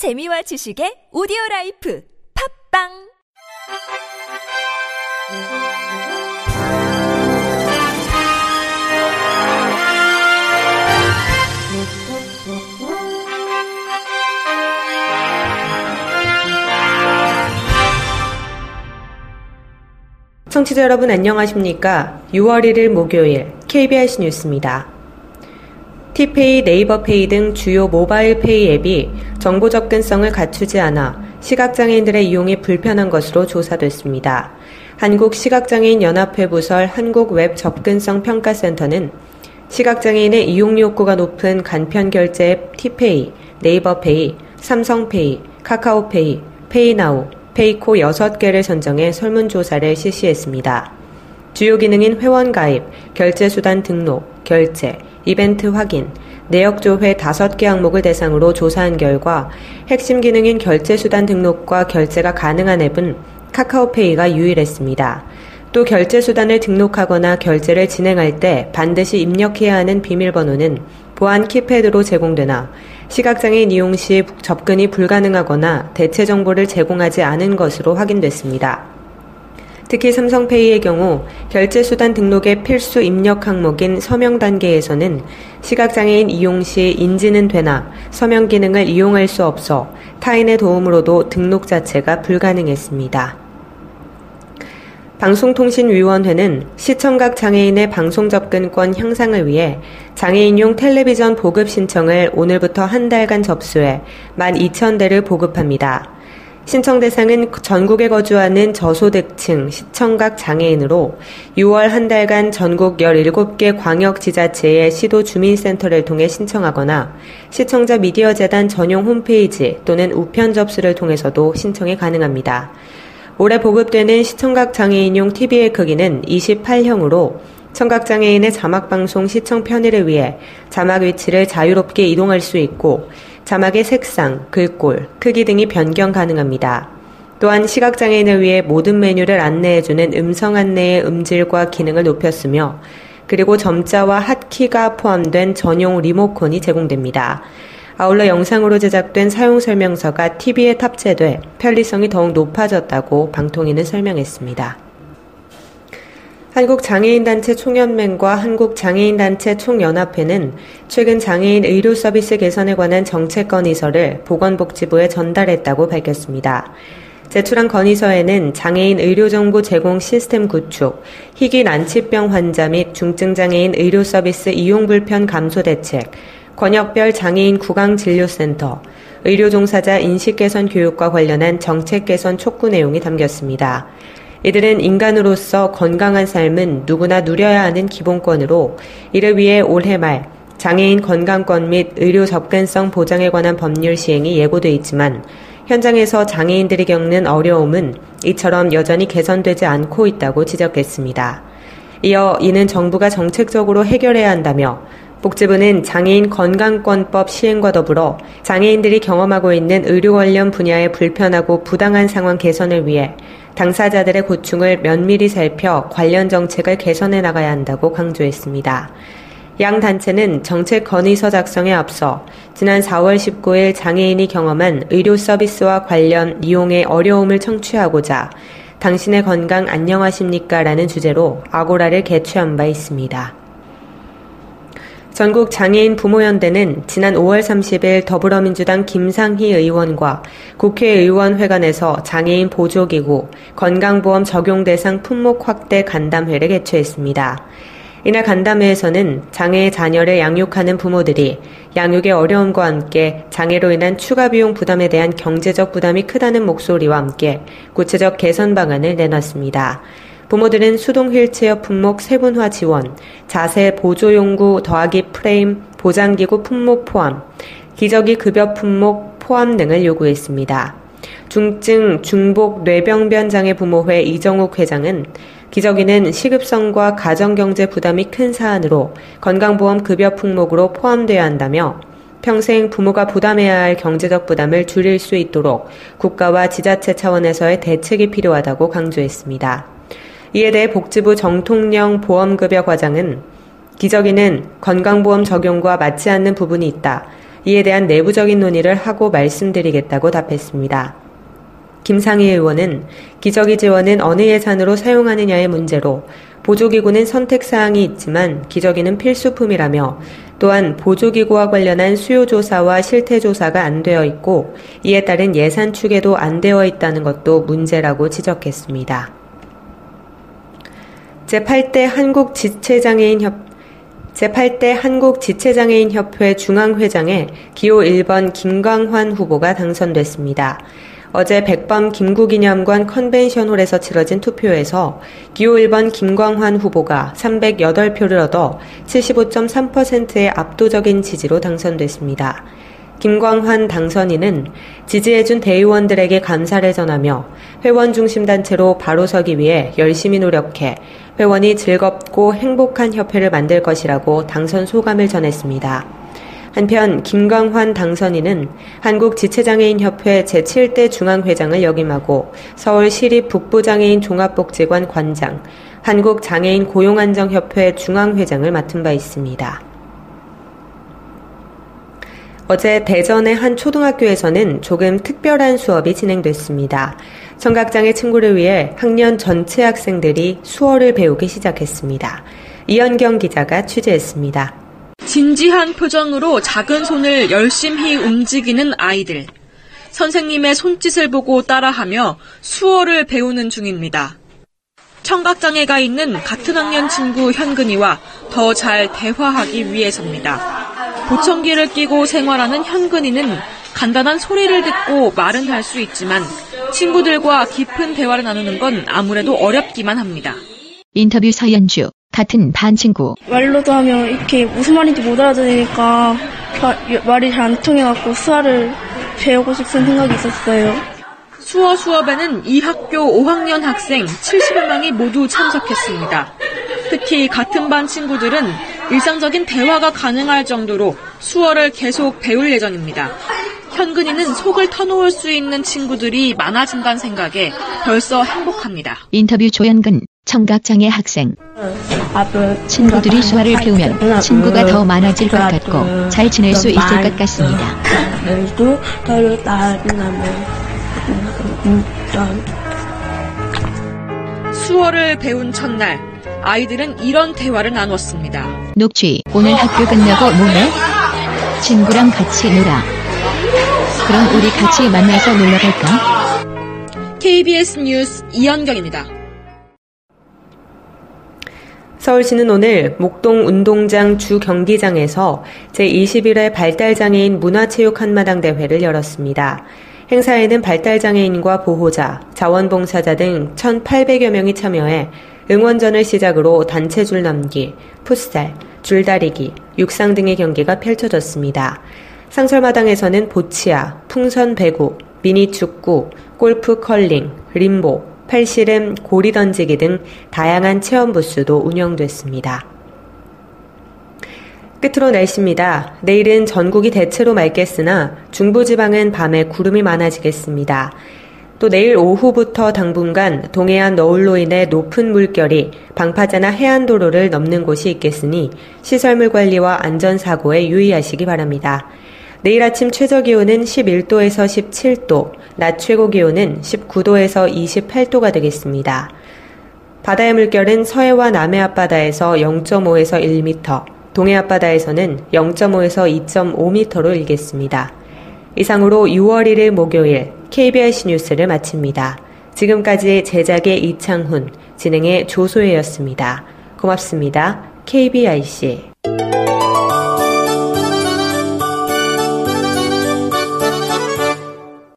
재미와 지식의 오디오 라이프 팝빵 청취자 여러분 안녕하십니까? 6월 1일 목요일 KBS 뉴스입니다. T페이, 네이버페이 등 주요 모바일 페이 앱이 정보 접근성을 갖추지 않아 시각장애인들의 이용이 불편한 것으로 조사됐습니다. 한국시각장애인 연합회 부설 한국웹접근성평가센터는 시각장애인의 이용 욕구가 높은 간편 결제 앱 T페이, 네이버페이, 삼성페이, 카카오페이, 페이나우, 페이코 6개를 선정해 설문조사를 실시했습니다. 주요 기능인 회원 가입, 결제수단 등록, 결제, 이벤트 확인, 내역 조회 5개 항목을 대상으로 조사한 결과 핵심 기능인 결제수단 등록과 결제가 가능한 앱은 카카오페이가 유일했습니다. 또 결제수단을 등록하거나 결제를 진행할 때 반드시 입력해야 하는 비밀번호는 보안 키패드로 제공되나 시각장애인 이용 시 접근이 불가능하거나 대체 정보를 제공하지 않은 것으로 확인됐습니다. 특히 삼성페이의 경우 결제수단 등록의 필수 입력 항목인 서명 단계에서는 시각장애인 이용 시 인지는 되나 서명 기능을 이용할 수 없어 타인의 도움으로도 등록 자체가 불가능했습니다. 방송통신위원회는 시청각 장애인의 방송 접근권 향상을 위해 장애인용 텔레비전 보급 신청을 오늘부터 한 달간 접수해 12,000대를 보급합니다. 신청 대상은 전국에 거주하는 저소득층 시청각 장애인으로 6월 한 달간 전국 17개 광역 지자체의 시도 주민센터를 통해 신청하거나 시청자 미디어 재단 전용 홈페이지 또는 우편 접수를 통해서도 신청이 가능합니다. 올해 보급되는 시청각 장애인용 TV의 크기는 28형으로 청각장애인의 자막방송 시청 편의를 위해 자막 위치를 자유롭게 이동할 수 있고 자막의 색상, 글꼴, 크기 등이 변경 가능합니다. 또한 시각장애인을 위해 모든 메뉴를 안내해주는 음성 안내의 음질과 기능을 높였으며 그리고 점자와 핫키가 포함된 전용 리모컨이 제공됩니다. 아울러 영상으로 제작된 사용 설명서가 TV에 탑재돼 편리성이 더욱 높아졌다고 방통위는 설명했습니다. 한국장애인단체 총연맹과 한국장애인단체 총연합회는 최근 장애인 의료 서비스 개선에 관한 정책 건의서를 보건복지부에 전달했다고 밝혔습니다. 제출한 건의서에는 장애인 의료정보 제공 시스템 구축, 희귀 난치병 환자 및 중증장애인 의료 서비스 이용 불편 감소 대책, 권역별 장애인 구강진료센터, 의료종사자 인식 개선 교육과 관련한 정책 개선 촉구 내용이 담겼습니다. 이들은 인간으로서 건강한 삶은 누구나 누려야 하는 기본권으로 이를 위해 올해 말 장애인 건강권 및 의료 접근성 보장에 관한 법률 시행이 예고돼 있지만 현장에서 장애인들이 겪는 어려움은 이처럼 여전히 개선되지 않고 있다고 지적했습니다. 이어 이는 정부가 정책적으로 해결해야 한다며 복지부는 장애인 건강권법 시행과 더불어 장애인들이 경험하고 있는 의료 관련 분야의 불편하고 부당한 상황 개선을 위해 당사자들의 고충을 면밀히 살펴 관련 정책을 개선해 나가야 한다고 강조했습니다. 양 단체는 정책 건의서 작성에 앞서 지난 4월 19일 장애인이 경험한 의료 서비스와 관련 이용의 어려움을 청취하고자 당신의 건강 안녕하십니까? 라는 주제로 아고라를 개최한 바 있습니다. 전국 장애인 부모연대는 지난 5월 30일 더불어민주당 김상희 의원과 국회의원회관에서 장애인 보조기구 건강보험 적용 대상 품목 확대 간담회를 개최했습니다. 이날 간담회에서는 장애의 자녀를 양육하는 부모들이 양육의 어려움과 함께 장애로 인한 추가 비용 부담에 대한 경제적 부담이 크다는 목소리와 함께 구체적 개선 방안을 내놨습니다. 부모들은 수동 휠체어 품목 세분화 지원, 자세 보조 용구 더하기 프레임, 보장기구 품목 포함, 기저귀 급여 품목 포함 등을 요구했습니다. 중증 중복 뇌병변 장애 부모회 이정욱 회장은 기저귀는 시급성과 가정경제 부담이 큰 사안으로 건강보험 급여 품목으로 포함되어야 한다며 평생 부모가 부담해야 할 경제적 부담을 줄일 수 있도록 국가와 지자체 차원에서의 대책이 필요하다고 강조했습니다. 이에 대해 복지부 정통령 보험급여 과장은 기저귀는 건강보험 적용과 맞지 않는 부분이 있다. 이에 대한 내부적인 논의를 하고 말씀드리겠다고 답했습니다. 김상희 의원은 기저귀 지원은 어느 예산으로 사용하느냐의 문제로 보조기구는 선택사항이 있지만 기저귀는 필수품이라며 또한 보조기구와 관련한 수요조사와 실태조사가 안 되어 있고 이에 따른 예산 추계도 안 되어 있다는 것도 문제라고 지적했습니다. 제8대 한국 지체장애인 협 제8대 한국지체장애인협회 중앙회장에 기호 1번 김광환 후보가 당선됐습니다. 어제 백범 김구기념관 컨벤션홀에서 치러진 투표에서 기호 1번 김광환 후보가 308표를 얻어 75.3%의 압도적인 지지로 당선됐습니다. 김광환 당선인은 지지해준 대의원들에게 감사를 전하며 회원 중심 단체로 바로 서기 위해 열심히 노력해 회원이 즐겁고 행복한 협회를 만들 것이라고 당선 소감을 전했습니다. 한편 김광환 당선인은 한국지체장애인협회 제7대 중앙회장을 역임하고 서울시립 북부장애인 종합복지관 관장, 한국장애인 고용안정협회 중앙회장을 맡은 바 있습니다. 어제 대전의 한 초등학교에서는 조금 특별한 수업이 진행됐습니다. 청각장애 친구를 위해 학년 전체 학생들이 수어를 배우기 시작했습니다. 이현경 기자가 취재했습니다. 진지한 표정으로 작은 손을 열심히 움직이는 아이들. 선생님의 손짓을 보고 따라하며 수어를 배우는 중입니다. 청각장애가 있는 같은 학년 친구 현근이와 더 잘 대화하기 위해서입니다. 보청기를 끼고 생활하는 현근이는 간단한 소리를 듣고 말은 할 수 있지만 친구들과 깊은 대화를 나누는 건 아무래도 어렵기만 합니다. 인터뷰 서연주 같은 반 친구. 말로도 하면 이렇게 무슨 말인지 못 알아들으니까 말이 잘 안 통해갖고 수화를 배우고 싶은 생각이 있었어요. 수어 수업에는 이 학교 5학년 학생 70여 명이 모두 참석했습니다. 특히 같은 반 친구들은 일상적인 대화가 가능할 정도로 수어를 계속 배울 예정입니다. 현근이는 속을 터놓을 수 있는 친구들이 많아진다는 생각에 벌써 행복합니다. 인터뷰 조현근 청각장애 학생. 친구들이 수화를 배우면 친구가 더 많아질 것 같고 잘 지낼 수 있을 것 같습니다. 수어를 배운 첫날 아이들은 이런 대화를 나눴습니다. 녹취 오늘 학교 끝나고 뭐해? 친구랑 같이 놀아. 그럼 우리 같이 만나서 놀러 갈까? KBS 뉴스 이현경입니다. 서울시는 오늘 목동 운동장 주 경기장에서 제21회 발달장애인 문화체육 한마당 대회를 열었습니다. 행사에는 발달장애인과 보호자, 자원봉사자 등 1,800여 명이 참여해 응원전을 시작으로 단체 줄넘기, 풋살, 줄다리기, 육상 등의 경기가 펼쳐졌습니다. 상설마당에서는 보치아, 풍선 배구, 미니 축구, 골프 컬링, 림보, 팔씨름, 고리 던지기 등 다양한 체험 부스도 운영됐습니다. 끝으로 날씨입니다. 내일은 전국이 대체로 맑겠으나 중부지방은 밤에 구름이 많아지겠습니다. 또 내일 오후부터 당분간 동해안 너울로 인해 높은 물결이 방파제나 해안도로를 넘는 곳이 있겠으니 시설물 관리와 안전사고에 유의하시기 바랍니다. 내일 아침 최저 기온은 11도에서 17도, 낮 최고 기온은 19도에서 28도가 되겠습니다. 바다의 물결은 서해와 남해 앞바다에서 0.5에서 1m, 동해 앞바다에서는 0.5에서 2.5m로 일겠습니다. 이상으로 6월 1일 목요일 KBS 뉴스를 마칩니다. 지금까지 제작의 이창훈, 진행의 조소혜였습니다. 고맙습니다. KBIC